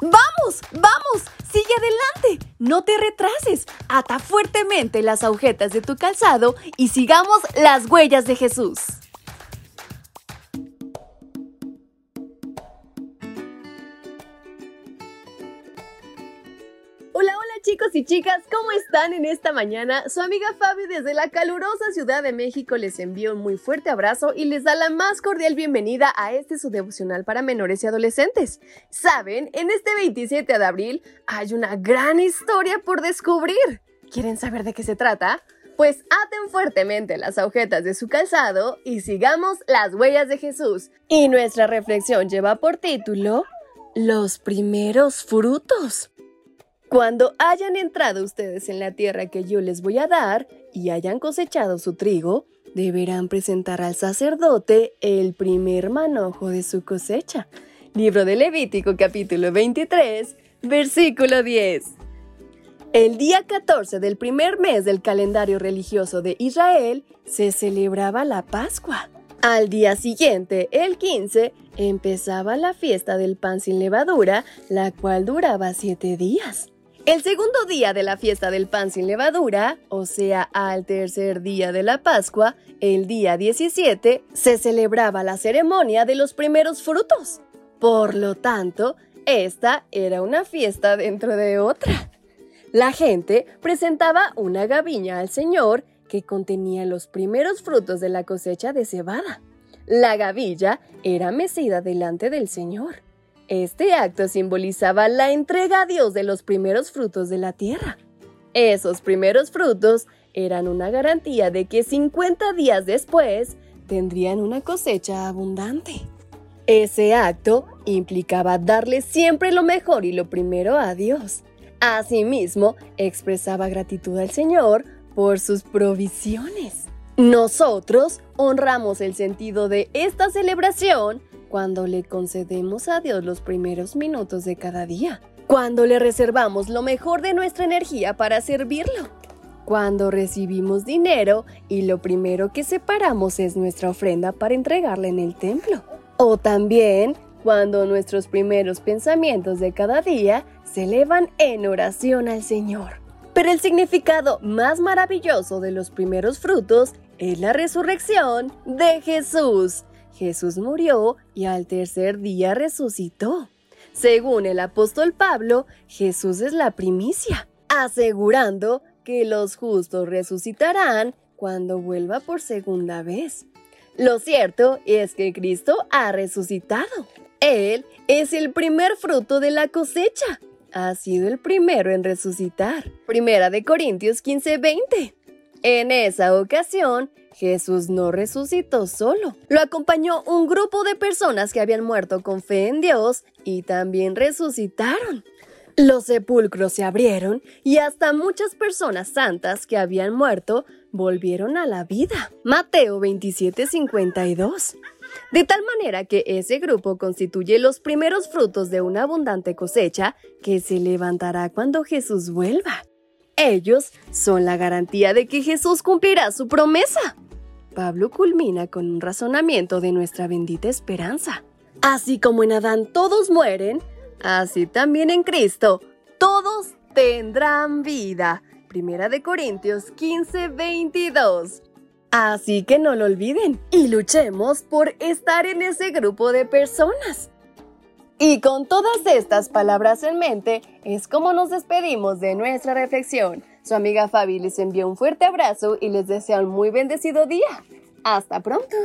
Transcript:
¡Vamos! ¡Vamos! ¡Sigue adelante! No te retrases. Ata fuertemente las agujetas de tu calzado y sigamos las huellas de Jesús. Chicos y chicas, ¿cómo están en esta mañana? Su amiga Fabi desde la calurosa Ciudad de México les envía un muy fuerte abrazo y les da la más cordial bienvenida a este su devocional para menores y adolescentes. Saben, en este 27 de abril hay una gran historia por descubrir. ¿Quieren saber de qué se trata? Pues aten fuertemente las agujetas de su calzado y sigamos las huellas de Jesús. Y nuestra reflexión lleva por título Los primeros frutos. Cuando hayan entrado ustedes en la tierra que yo les voy a dar y hayan cosechado su trigo, deberán presentar al sacerdote el primer manojo de su cosecha. Libro de Levítico capítulo 23, versículo 10. El día 14 del primer mes del calendario religioso de Israel se celebraba la Pascua. Al día siguiente, el 15, empezaba la fiesta del pan sin levadura, la cual duraba siete días. El segundo día de la fiesta del pan sin levadura, o sea, al tercer día de la Pascua, el día 17, se celebraba la ceremonia de los primeros frutos. Por lo tanto, esta era una fiesta dentro de otra. La gente presentaba una gaviña al Señor que contenía los primeros frutos de la cosecha de cebada. La gavilla era mecida delante del Señor. Este acto simbolizaba la entrega a Dios de los primeros frutos de la tierra. Esos primeros frutos eran una garantía de que 50 días después tendrían una cosecha abundante. Ese acto implicaba darle siempre lo mejor y lo primero a Dios. Asimismo, expresaba gratitud al Señor por sus provisiones. Nosotros honramos el sentido de esta celebración cuando le concedemos a Dios los primeros minutos de cada día, cuando le reservamos lo mejor de nuestra energía para servirlo, cuando recibimos dinero y lo primero que separamos es nuestra ofrenda para entregarla en el templo, o también cuando nuestros primeros pensamientos de cada día se elevan en oración al Señor. Pero el significado más maravilloso de los primeros frutos es la resurrección de Jesús. Jesús murió y al tercer día resucitó. Según el apóstol Pablo, Jesús es la primicia, asegurando que los justos resucitarán cuando vuelva por segunda vez. Lo cierto es que Cristo ha resucitado. Él es el primer fruto de la cosecha. Ha sido el primero en resucitar. Primera de Corintios 15:20. En esa ocasión, Jesús no resucitó solo. Lo acompañó un grupo de personas que habían muerto con fe en Dios y también resucitaron. Los sepulcros se abrieron y hasta muchas personas santas que habían muerto volvieron a la vida. Mateo 27:52. De tal manera que ese grupo constituye los primeros frutos de una abundante cosecha que se levantará cuando Jesús vuelva. Ellos son la garantía de que Jesús cumplirá su promesa. Pablo culmina con un razonamiento de nuestra bendita esperanza. Así como en Adán todos mueren, así también en Cristo todos tendrán vida. Primera de Corintios 15, 22. Así que no lo olviden y luchemos por estar en ese grupo de personas. Y con todas estas palabras en mente, es como nos despedimos de nuestra reflexión. Su amiga Fabi les envía un fuerte abrazo y les desea un muy bendecido día. ¡Hasta pronto!